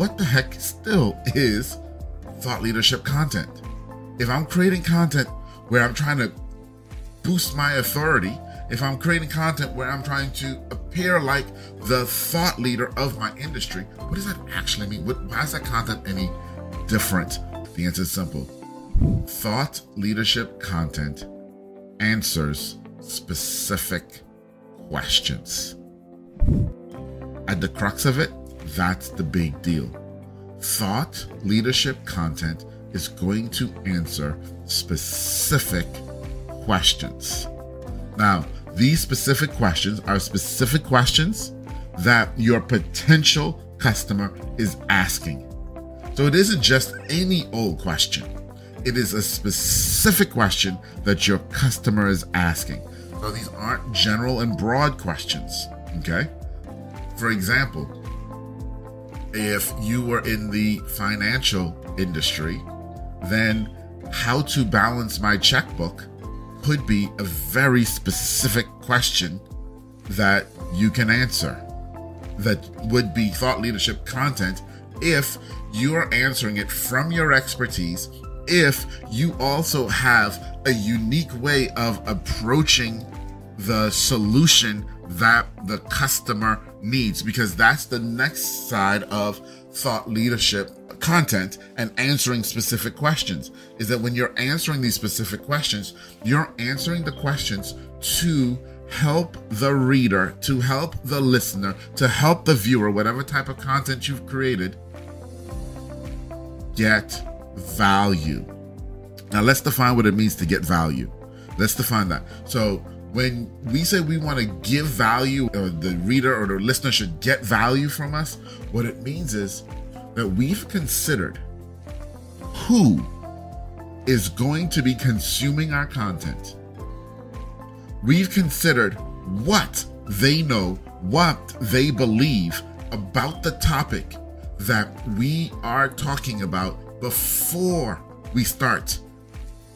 what the heck still is thought leadership content? If I'm creating content where I'm trying to boost my authority, if I'm creating content where I'm trying to appear like the thought leader of my industry, what does that actually mean? What, why is that content any different? The answer is simple. Thought leadership content answers specific questions. At the crux of it, that's the big deal. Thought leadership content is going to answer specific questions. Now, these specific questions are specific questions that your potential customer is asking. So it isn't just any old question. It is a specific question that your customer is asking. So these aren't general and broad questions, okay? For example, if you were in the financial industry, then how to balance my checkbook could be a very specific question that you can answer. That would be thought leadership content if you're answering it from your expertise if you also have a unique way of approaching the solution that the customer needs because that's the next side of thought leadership content and answering specific questions is that when you're answering these specific questions, you're answering the questions to help the reader, to help the listener, to help the viewer, whatever type of content you've created, get value. Now, let's define what it means to get value. Let's define that. So, when we say we want to give value, or the reader or the listener should get value from us, what it means is that we've considered who is going to be consuming our content. We've considered what they know, what they believe about the topic that we are talking about before we start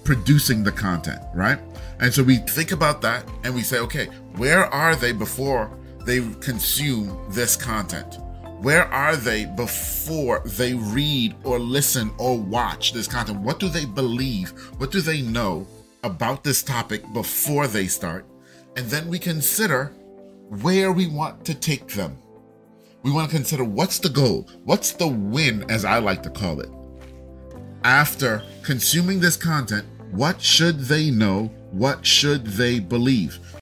producing the content, right? And so we think about that and we say, okay, where are they before they consume this content? Where are they before they read or listen or watch this content? What do they believe? What do they know about this topic before they start? And then we consider where we want to take them. We want to consider what's the goal? What's the win, as I like to call it? After consuming this content, what should they know? What should they believe?